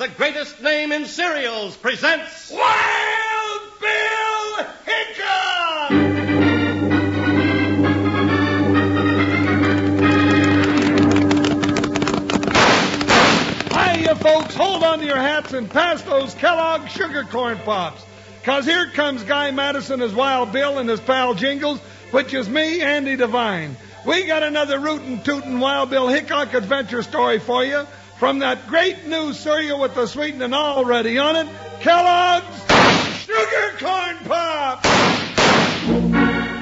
the greatest name in cereals, presents Wild Bill Hickok! Hiya, folks. Hold on to your hats and pass those Kellogg sugar corn pops. Cause here comes Guy Madison as Wild Bill and his pal Jingles, which is me, Andy Devine. We got another rootin' tootin' Wild Bill Hickok adventure story for you from that great new cereal with the sweetening already on it, Kellogg's Sugar Corn Pops.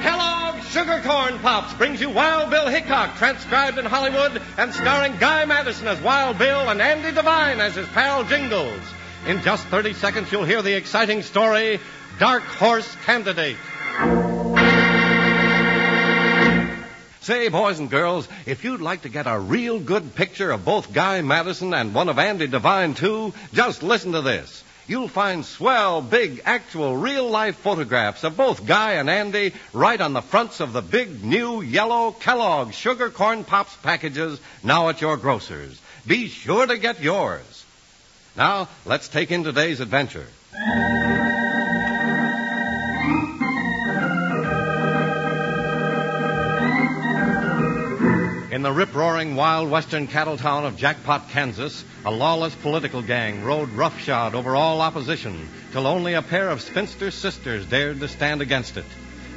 Kellogg's Sugar Corn Pops brings you Wild Bill Hickok, transcribed in Hollywood and starring Guy Madison as Wild Bill and Andy Devine as his pal Jingles. In just 30 seconds, you'll hear the exciting story Dark Horse Candidate. Say, boys and girls, if you'd like to get a real good picture of both Guy Madison and one of Andy Devine, too, just listen to this. You'll find swell, big, actual, real life photographs of both Guy and Andy right on the fronts of the big, new, yellow Kellogg Sugar Corn Pops packages now at your grocer's. Be sure to get yours. Now, let's take in today's adventure. The rip roaring wild western cattle town of Jackpot, Kansas, a lawless political gang rode roughshod over all opposition till only a pair of spinster sisters dared to stand against it.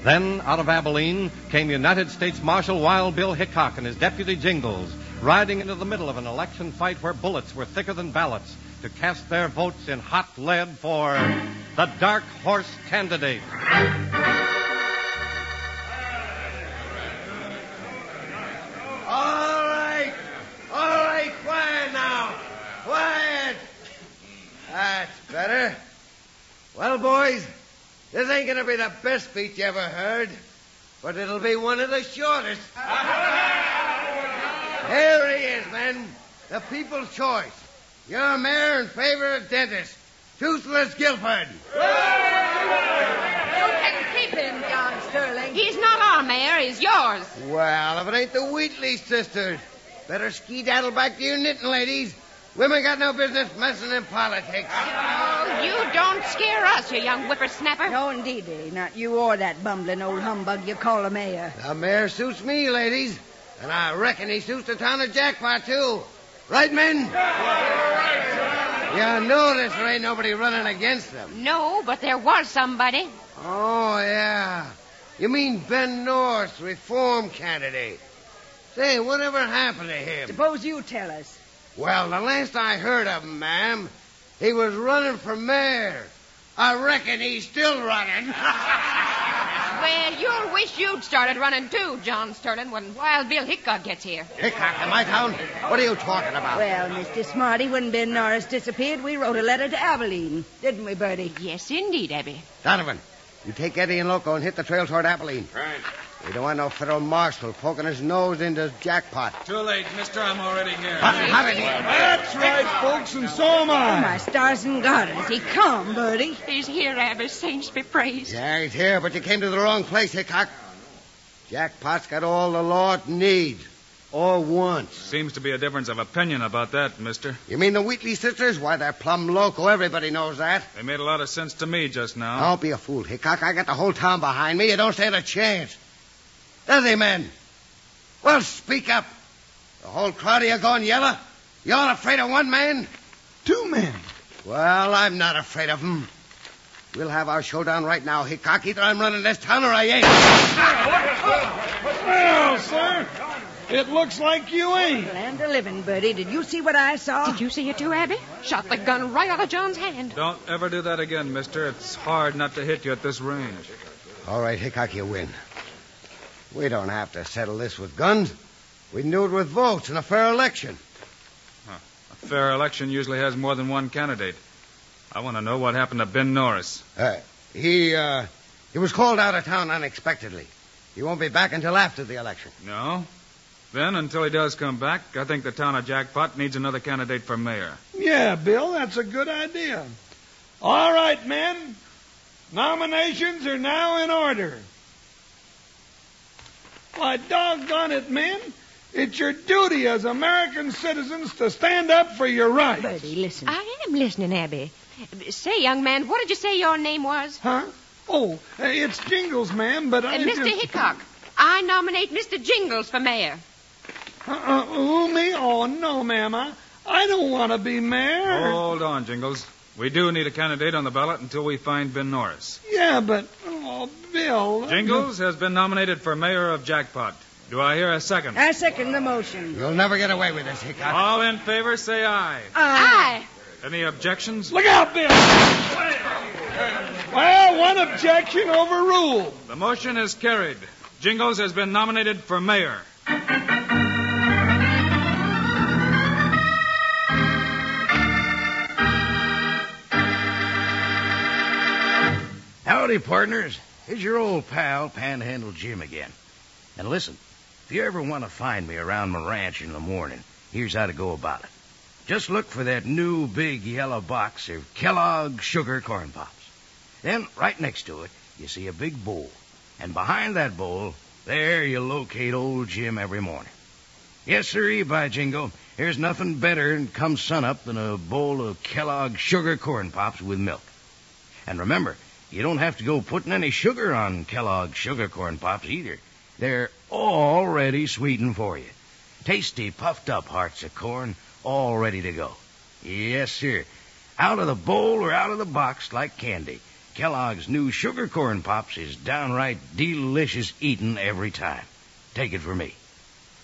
Then, out of Abilene, came United States Marshal Wild Bill Hickok and his deputy Jingles, riding into the middle of an election fight where bullets were thicker than ballots to cast their votes in hot lead for the Dark Horse candidate. Well, boys, this ain't gonna be the best speech you ever heard, but it'll be one of the shortest. Here he is, men. The people's choice. Your mayor and favorite dentist, Toothless Guilford. You can keep him, John Sterling. He's not our mayor, he's yours. Well, if it ain't the Wheatley sisters, better skedaddle back to your knitting, ladies. Women got no business messing in politics. Oh, you don't scare us, you young whippersnapper. No, indeed? Not you or that bumbling old humbug you call a mayor. The mayor suits me, ladies. And I reckon he suits the town of Jackpot, too. Right, men? Yeah. You notice there ain't nobody running against them. No, but there was somebody. Oh, yeah. You mean Ben Norris, reform candidate. Say, whatever happened to him? Suppose you tell us. Well, the last I heard of him, ma'am, he was running for mayor. I reckon he's still running. Well, you'll wish you'd started running too, John Sterling, when Wild Bill Hickok gets here. Hickok in my town? What are you talking about? Well, Mr. Smarty, when Ben Norris disappeared, we wrote a letter to Abilene. Didn't we, Bertie? Yes, indeed, Abby. Donovan, you take Eddie and Loco and hit the trail toward Abilene. Right. We don't want no federal marshal poking his nose into the jackpot. Too late, mister. I'm already here. Have it. That's right, folks, and so am Oh, I. my stars and garters. He come, Bertie. He's here, Abby. Saints be praised. Yeah, he's here, but you came to the wrong place, Hickok. Jackpot's got all the law it needs. All wants. Seems to be a difference of opinion about that, mister. You mean the Wheatley sisters? Why, they're plumb loco. Everybody knows that. They made a lot of sense to me just now. Don't be a fool, Hickok. I got the whole town behind me. You don't stand a chance. Does he, men? Well, speak up. The whole crowd of you going yellow? You all afraid of one man? Two men. Well, I'm not afraid of him. We'll have our showdown right now, Hickok. Either I'm running this town or I ain't. Well, sir, it looks like you ain't. Land of living, Bertie. Did you see what I saw? Did you see it too, Abby? Shot the gun right out of John's hand. Don't ever do that again, mister. It's hard not to hit you at this range. All right, Hickok, you win. We don't have to settle this with guns. We can do it with votes in a fair election. A fair election usually has more than one candidate. I want to know what happened to Ben Norris. Uh, he, uh, he was called out of town unexpectedly. He won't be back until after the election. No? Then, until he does come back, I think the town of Jackpot needs another candidate for mayor. Yeah, Bill, that's a good idea. All right, men. Nominations are now in order. Why, doggone it, men. It's your duty as American citizens to stand up for your rights. Bertie, listen. I am listening, Abby. Say, young man, what did you say your name was? Huh? Oh, uh, it's Jingles, ma'am, but I Uh, Mr. just... Hickok. I nominate Mr. Jingles for mayor. Uh-uh, who, me? Oh, no, ma'am. I, I don't want to be mayor. Hold on, Jingles. We do need a candidate on the ballot until we find Ben Norris. Yeah, but... Bill... Uh, Jingles has been nominated for mayor of Jackpot. Do I hear a second? I second the motion. You'll never get away with this, Hickok. All in favor, say aye. Aye. Any objections? Look out, Bill! Well, one objection overruled. The motion is carried. Jingles has been nominated for mayor. Howdy, partners. Here's your old pal, Panhandle Jim again. And listen, if you ever want to find me around my ranch in the morning, here's how to go about it. Just look for that new big yellow box of Kellogg Sugar Corn Pops. Then, right next to it, you see a big bowl. And behind that bowl, there you locate old Jim every morning. Yes, sirree, by jingo. There's nothing better come sunup than a bowl of Kellogg Sugar Corn Pops with milk. And remember, you don't have to go putting any sugar on Kellogg's sugar corn pops either. They're already sweetened for you. Tasty, puffed up hearts of corn, all ready to go. Yes, sir. Out of the bowl or out of the box like candy. Kellogg's new sugar corn pops is downright delicious eating every time. Take it from me.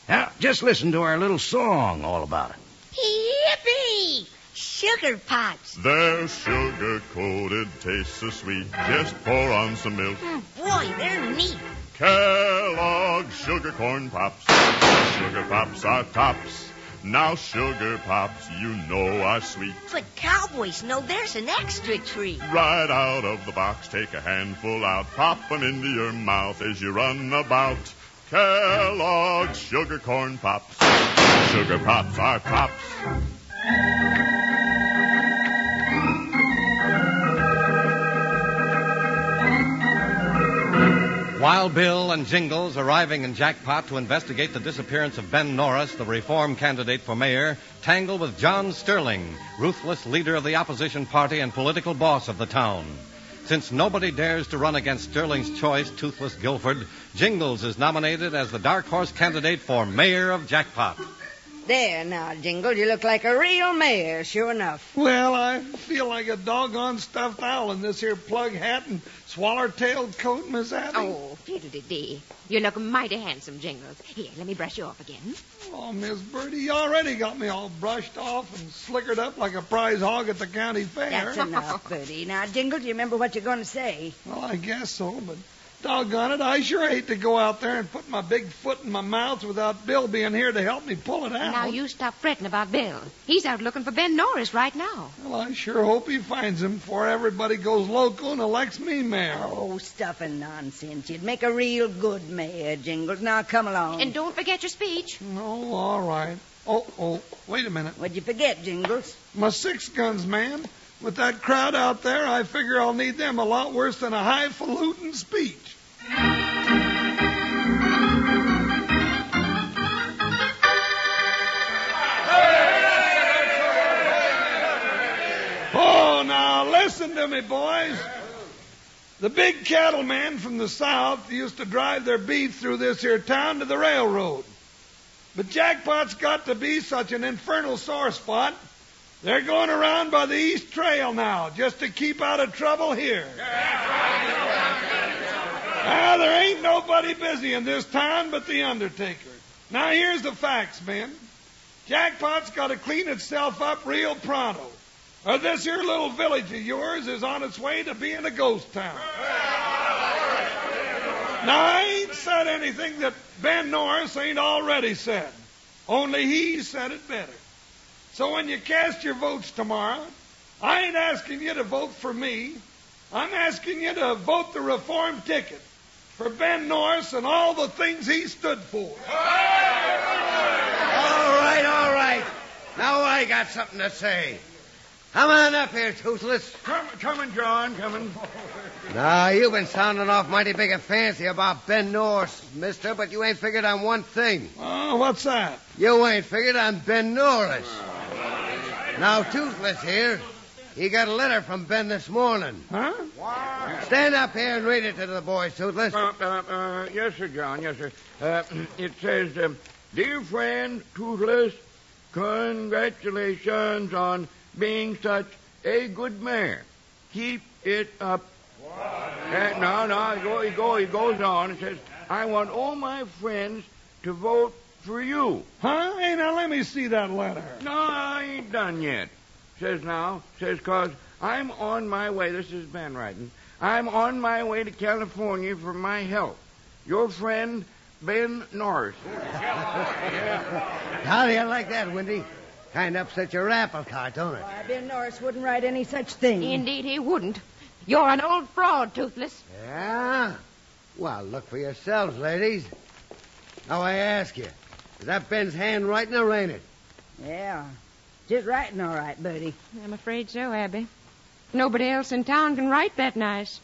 Now, just listen to our little song all about it. Yippee! Sugar pops. They're sugar coated, taste so sweet. Just pour on some milk. Mm, boy, they're neat. Kellogg's sugar corn pops. Sugar pops are tops. Now sugar pops, you know are sweet. But cowboys know there's an extra treat. Right out of the box, take a handful out, pop 'em into your mouth as you run about. Kellogg's sugar corn pops. Sugar pops are tops. Wild Bill and Jingles arriving in Jackpot to investigate the disappearance of Ben Norris, the reform candidate for mayor, tangle with John Sterling, ruthless leader of the opposition party and political boss of the town. Since nobody dares to run against Sterling's choice, Toothless Guilford, Jingles is nominated as the dark horse candidate for mayor of Jackpot. There now, Jingle, you look like a real mayor, sure enough. Well, I feel like a doggone stuffed owl in this here plug hat and swaller-tailed coat, Miss Abby. Oh, fiddle-dee-dee. You look mighty handsome, Jingles. Here, let me brush you off again. Oh, Miss Bertie, you already got me all brushed off and slickered up like a prize hog at the county fair. That's enough, Bertie. Now, Jingle, do you remember what you're going to say? Well, I guess so, but doggone it, I sure hate to go out there and put my big foot in my mouth without Bill being here to help me pull it out. Now, you stop fretting about Bill. He's out looking for Ben Norris right now. Well, I sure hope he finds him before everybody goes local and elects me mayor. Oh, stuff and nonsense. You'd make a real good mayor, Jingles. Now, come along. And don't forget your speech. No, all right. Oh, oh, wait a minute. What'd you forget, Jingles? My six guns, man. With that crowd out there, I figure I'll need them a lot worse than a highfalutin speech. Oh, now listen to me, boys. The big cattlemen from the south used to drive their beef through this here town to the railroad. But Jackpot's got to be such an infernal sore spot. They're going around by the East Trail now, just to keep out of trouble here. Ah, there ain't nobody busy in this town but the Undertaker. Now here's the facts, men. Jackpot's got to clean itself up real pronto. Or this here little village of yours is on its way to being a ghost town. Now, I ain't said anything that Ben Norris ain't already said. Only he said it better. So when you cast your votes tomorrow, I ain't asking you to vote for me. I'm asking you to vote the reform ticket for Ben Norris and all the things he stood for. All right, all right. Now I got something to say. Come on up here, Toothless. Come, coming, John, coming. Now, you've been sounding off mighty big and fancy about Ben Norris, mister, but you ain't figured on one thing. Oh, what's that? You ain't figured on Ben Norris. Now, Toothless here, he got a letter from Ben this morning. Huh? Stand up here and read it to the boys, Toothless. Uh, uh, uh, yes, sir, John. Yes, sir. Uh, it says, um, "Dear friend Toothless, congratulations on being such a good mayor. Keep it up." Uh, no, no, he, go, he, go, he goes on. It says, "I want all my friends to vote for you." Huh? Hey, now let me see that letter. No, I ain't done yet. Says now, says, cause I'm on my way. This is Ben writing. I'm on my way to California for my health. Your friend, Ben Norris. How do you like that, Wendy? Kind of upset your apple cart, don't it? Why, Ben Norris wouldn't write any such thing. Indeed, he wouldn't. You're an old fraud, Toothless. Yeah? Well, look for yourselves, ladies. Now, I ask you, is that Ben's handwriting or ain't it? Yeah. Just writing all right, Bertie. I'm afraid so, Abby. Nobody else in town can write that nice.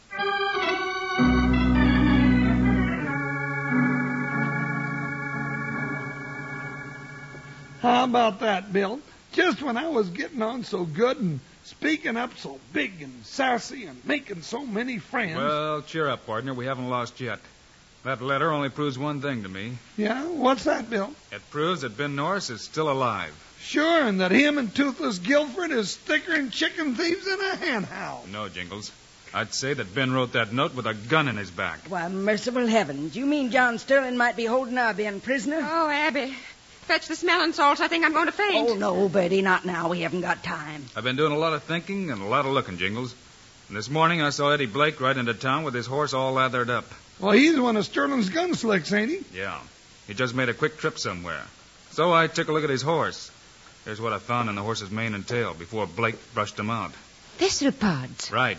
How about that, Bill? Just when I was getting on so good and speaking up so big and sassy and making so many friends. Well, cheer up, partner. We haven't lost yet. That letter only proves one thing to me. Yeah? What's that, Bill? It proves that Ben Norris is still alive. Sure, and that him and Toothless Guilford is thicker than chicken thieves in a hen house. No, Jingles. I'd say that Ben wrote that note with a gun in his back. Why, merciful heavens. You mean John Sterling might be holding our Ben prisoner? Oh, Abby. Fetch the smelling salts. I think I'm going to faint. Oh, no, Bertie, not now. We haven't got time. I've been doing a lot of thinking and a lot of looking, Jingles. And this morning I saw Eddie Blake ride into town with his horse all lathered up. Well, he's one of Sterling's gunslicks, ain't he? Yeah. He just made a quick trip somewhere. So I took a look at his horse. Here's what I found in the horse's mane and tail before Blake brushed him out. Thistle pods. Right.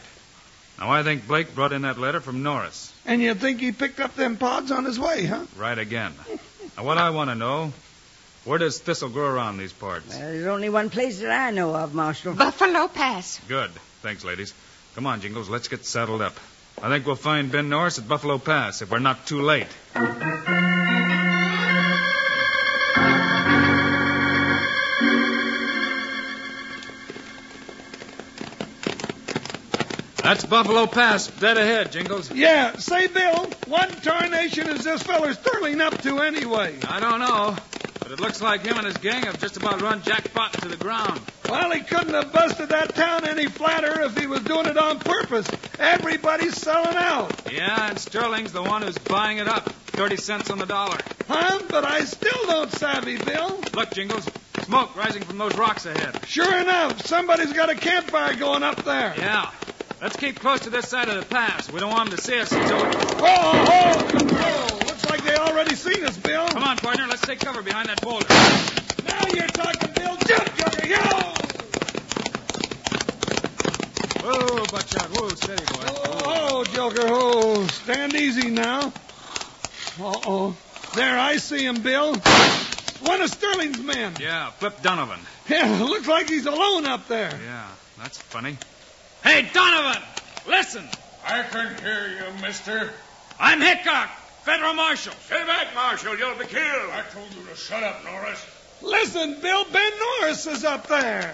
Now I think Blake brought in that letter from Norris. And you think he picked up them pods on his way, huh? Right again. now what I want to know, where does thistle grow around these parts? Well, there's only one place that I know of, Marshal. Buffalo Pass. Good. Thanks, ladies. Come on, Jingles, let's get saddled up. I think we'll find Ben Norris at Buffalo Pass if we're not too late. That's Buffalo Pass, dead ahead, Jingles. Yeah, say, Bill, what tarnation is this feller Sterling up to anyway? I don't know, but it looks like him and his gang have just about run jackpot to the ground. Well, he couldn't have busted that town any flatter if he was doing it on purpose. Everybody's selling out. Yeah, and Sterling's the one who's buying it up. Thirty cents on the dollar. Huh? But I still don't savvy, Bill. Look, Jingles, smoke rising from those rocks ahead. Sure enough, somebody's got a campfire going up there. Yeah. Let's keep close to this side of the pass. We don't want them to see us until. Oh, oh, oh! Looks like they already seen us, Bill. Come on, partner. Let's take cover behind that boulder. Now you're talking, Bill. Jump, Joker, yo! Whoa, Buckshot. Whoa, steady, boy. Oh, oh, Joker, oh, stand easy now. Uh-oh. There, I see him, Bill. One of Sterling's men. Yeah, Flip Donovan. Yeah, looks like he's alone up there. Yeah, that's funny. Hey, Donovan! Listen! I can hear you, mister. I'm Hickok, federal marshal. Stay back, Marshal. You'll be killed. I told you to shut up, Norris. Listen, Bill, Ben Norris is up there.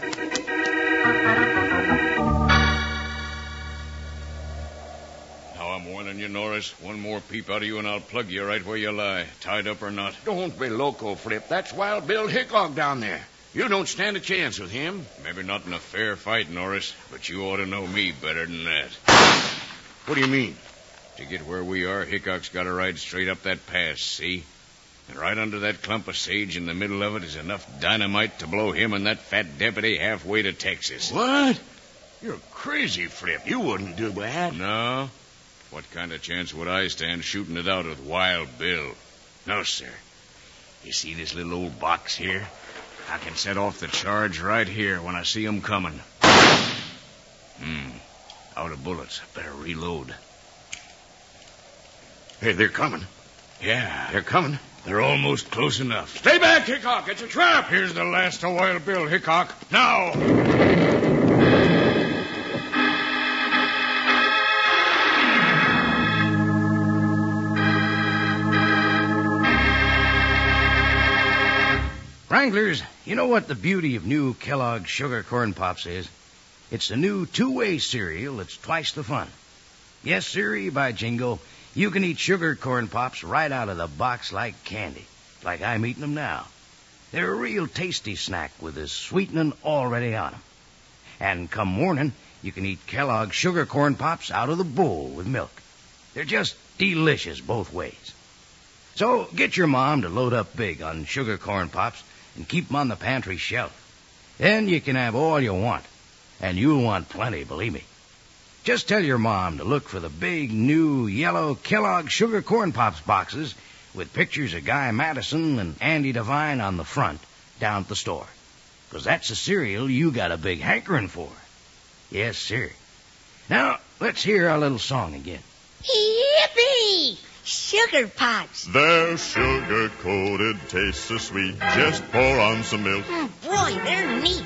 Now I'm warning you, Norris. One more peep out of you and I'll plug you right where you lie, tied up or not. Don't be loco, Flip. That's Wild Bill Hickok down there. You don't stand a chance with him. Maybe not in a fair fight, Norris, but you ought to know me better than that. What do you mean? To get where we are, Hickok's got to ride straight up that pass, see? And right under that clump of sage in the middle of it is enough dynamite to blow him and that fat deputy halfway to Texas. What? You're crazy, Flip. You wouldn't do that. No? What kind of chance would I stand shooting it out with Wild Bill? No, sir. You see this little old box here? I can set off the charge right here when I see 'em coming. Hmm. Out of bullets. Better reload. Hey, they're coming. Yeah, they're coming. They're almost close enough. Stay back, Hickok. It's a trap. Here's the last of Wild Bill, Hickok. Now. Wranglers, you know what the beauty of new Kellogg's Sugar Corn Pops is? It's the new two-way cereal that's twice the fun. Yes, sirree, by jingo you can eat sugar corn pops right out of the box like candy, like I'm eating them now. They're a real tasty snack with the sweetening already on 'em. And come morning, you can eat Kellogg's Sugar Corn Pops out of the bowl with milk. They're just delicious both ways. So get your mom to load up big on sugar corn pops and keep 'em on the pantry shelf. Then you can have all you want. And you'll want plenty, believe me. Just tell your mom to look for the big new yellow Kellogg Sugar Corn Pops boxes with pictures of Guy Madison and Andy Devine on the front down at the store. 'Cause that's the cereal you got a big hankering for. Yes, sir. Now, let's hear our little song again. Yippee! Sugar pops. They're sugar coated, taste so sweet. Just pour on some milk. Mm, boy, they're neat.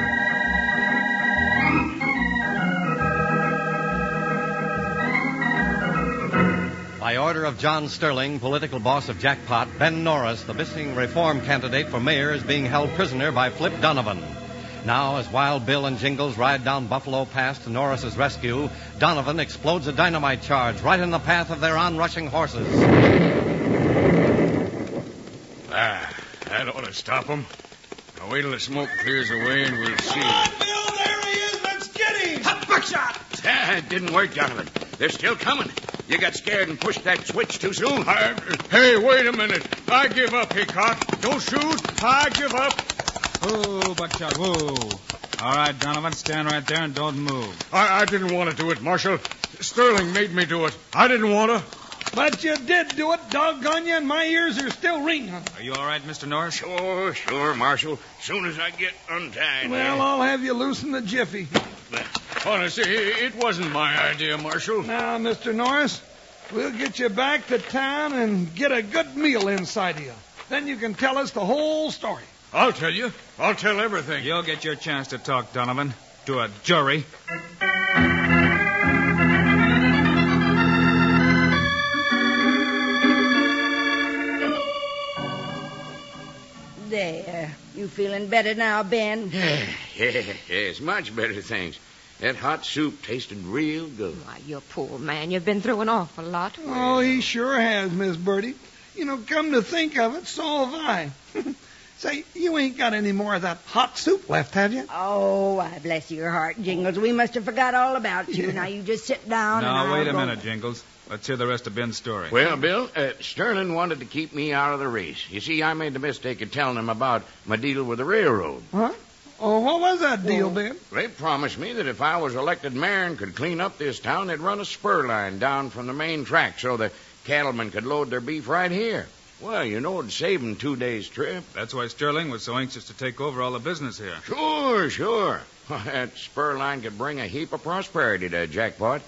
By order of John Sterling, political boss of Jackpot, Ben Norris, the missing reform candidate for mayor, is being held prisoner by Flip Donovan. Now, as Wild Bill and Jingles ride down Buffalo Pass to Norris's rescue, Donovan explodes a dynamite charge right in the path of their onrushing horses. Ah, that ought to stop 'em. Now wait till the smoke clears away and we'll see. Wild Bill, there he is. Let's get him. Buckshot! Ah, it didn't work, Donovan. They're still coming. You got scared and pushed that switch too soon. hey, wait a minute. I give up, Hickok. Don't shoot. I give up. Whoa, Buckshot, whoa. All right, Donovan, stand right there and don't move. I, I didn't want to do it, Marshal. Sterling made me do it. I didn't want to. But you did do it, doggone you, and my ears are still ringing. Are you all right, Mr. Norris? Sure, sure, Marshal. Soon as I get untied. Well, eh? I'll have you loose in the jiffy. Honestly, it wasn't my idea, Marshal. Now, Mr. Norris, we'll get you back to town and get a good meal inside of you. Then you can tell us the whole story. I'll tell you. I'll tell everything. You'll get your chance to talk, Donovan. To a jury. There. You feeling better now, Ben? Yes, much better, thanks. That hot soup tasted real good. Why, you poor man. You've been through an awful lot. Oh, he sure has, Miss Bertie. You know, come to think of it, so have I. Say, you ain't got any more of that hot soup left, have you? Oh, I bless your heart, Jingles. We must have forgot all about you. Yeah. Now you just sit down and Now, I'll wait a go- minute, Jingles. Let's hear the rest of Ben's story. Well, Bill, uh, Sterling wanted to keep me out of the race. You see, I made the mistake of telling him about my deal with the railroad. Huh? Oh, what was that deal, oh. Ben? They promised me that if I was elected mayor and could clean up this town, they'd run a spur line down from the main track so the cattlemen could load their beef right here. Well, you know, it'd save 'em two days' trip. That's why Sterling was so anxious to take over all the business here. Sure, sure. that spur line could bring a heap of prosperity to Jackpot.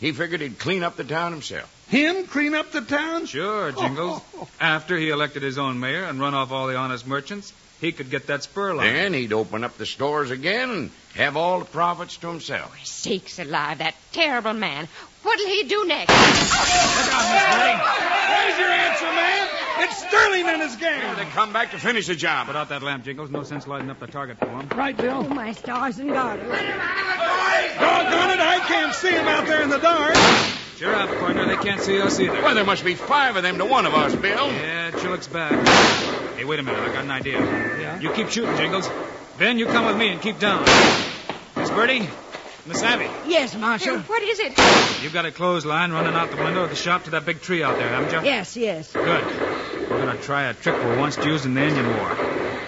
He figured he'd clean up the town himself. Him clean up the town? Sure, Jingles. After he elected his own mayor and run off all the honest merchants, he could get that spur line. Then he'd open up the stores again and have all the profits to himself. Sakes alive, that terrible man. What'll he do next? There's your answer, man. It's Sterling and his gang. They come back to finish the job. Put out that lamp, Jingles. No sense lighting up the target for him. Right, Bill. Oh, my stars and garters. Doggone it, I can't see him out there in the dark. Cheer up, partner. They can't see us either. Well, there must be five of them to one of us, Bill. Yeah, it sure looks bad. Hey, wait a minute. I got an idea. Yeah? You keep shooting, Jingles. Ben, you come with me and keep down. Miss Bertie, Miss Abby, Yes, Marshal. What is it? you've got a clothesline running out the window of the shop to that big tree out there, haven't you? Yes, yes. Good. We're going to try a trick we once used in the Indian War.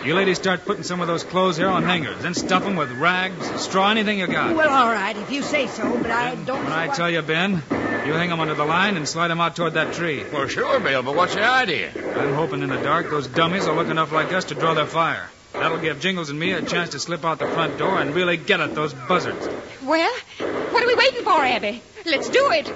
You ladies start putting some of those clothes here on hangers, then stuff them with rags, straw, anything you got. Well, all right, if you say so, but I don't when I what- tell you, Ben, you hang them under the line and slide them out toward that tree. Well, sure, Bill, but what's the idea? I'm hoping in the dark those dummies will look enough like us to draw their fire. That'll give Jingles and me a chance to slip out the front door and really get at those buzzards. Well, what are we waiting for, Abby? Let's do it.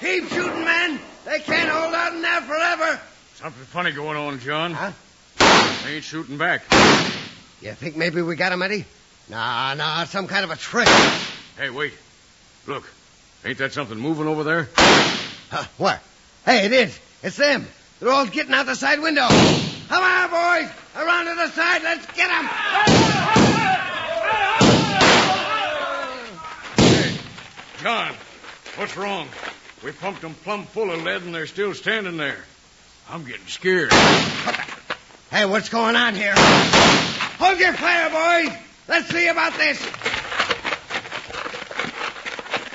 Keep shooting, man. They can't hold out in there forever. Something funny going on, John. Huh? They ain't shooting back. You think maybe we got him, Eddie? Nah, nah, some kind of a trick. Hey, wait. Look. Ain't that something moving over there? Huh, what? Hey, it is. It's them. They're all getting out the side window. Come on, boys. Around to the side. Let's get them. Hey, John, what's wrong? We pumped them plumb full of lead and they're still standing there. I'm getting scared. Hey, what's going on here? Hold your fire, boys. Let's see about this.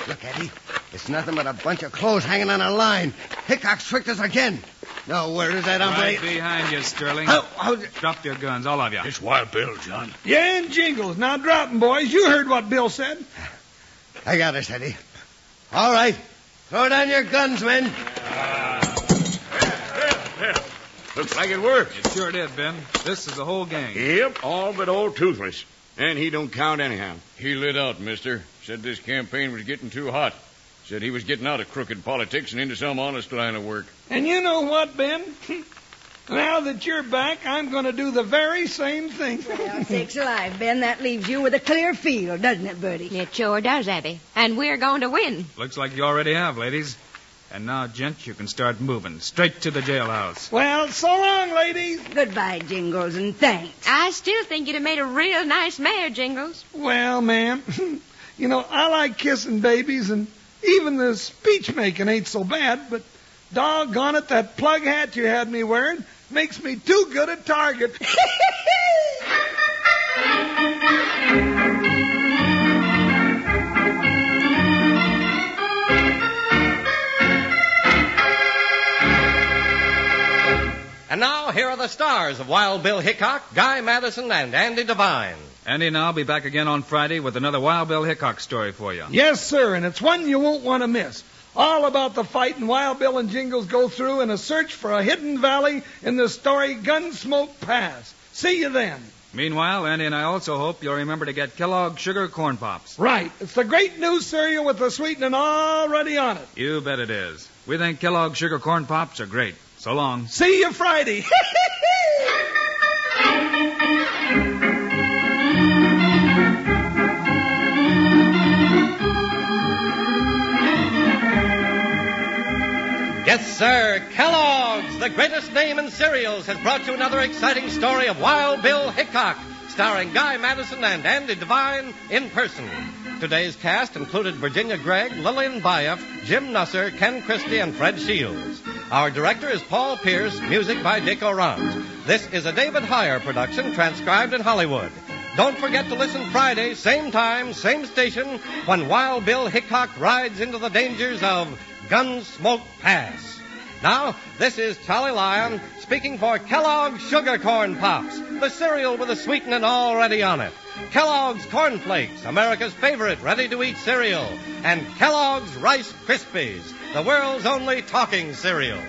Look, Eddie. It's nothing but a bunch of clothes hanging on a line. Hickok's tricked us again. No, where is that hombre? Right behind you, Sterling. Oh, oh, Drop your guns, all of you. It's Wild Bill, John. Yeah, and Jingles. Now drop 'em, boys. You heard what Bill said. I got this, Eddie. All right. Throw down your guns, men. Looks like it worked. It sure did, Ben. This is the whole gang. Yep, all but old Toothless. And he don't count anyhow. He lit out, mister. Said this campaign was getting too hot. Said he was getting out of crooked politics and into some honest line of work. And you know what, Ben? now that you're back, I'm going to do the very same thing. Well, sakes alive, Ben, that leaves you with a clear field, doesn't it, Bertie? It sure does, Abby. And we're going to win. Looks like you already have, ladies. And now, gent, you can start moving straight to the jailhouse. Well, so long, ladies. Goodbye, Jingles, and thanks. I still think you'd have made a real nice mayor, Jingles. Well, ma'am, you know, I like kissing babies, and even the speech making ain't so bad, but doggone it, that plug hat you had me wearing makes me too good a target. And now, here are the stars of Wild Bill Hickok, Guy Madison, and Andy Devine. Andy and I'll be back again on Friday with another Wild Bill Hickok story for you. yes, sir, and it's one you won't want to miss. All about the fight and Wild Bill and Jingles go through in a search for a hidden valley in the story Gunsmoke Pass. See you then. Meanwhile, Andy and I also hope you'll remember to get Kellogg Sugar Corn Pops. Right. It's the great new cereal with the sweetening already on it. You bet it is. We think Kellogg Sugar Corn Pops are great. So long. See you Friday. Yes, sir. Kellogg's, the greatest name in cereals, has brought you another exciting story of Wild Bill Hickok, starring Guy Madison and Andy Devine in person. Today's cast included Virginia Gregg, Lillian Buyeff, Jim Nusser, Ken Christy, and Fred Shields. Our director is Paul Pierce, music by Dick Aurandt. This is a David Heyer production transcribed in Hollywood. Don't forget to listen Friday, same time, same station, when Wild Bill Hickok rides into the dangers of Gunsmoke Pass. Now, this is Charlie Lyon speaking for Kellogg's Sugar Corn Pops, the cereal with the sweetening already on it. Kellogg's Corn Flakes, America's favorite ready-to-eat cereal, and Kellogg's Rice Krispies, the world's only talking cereal.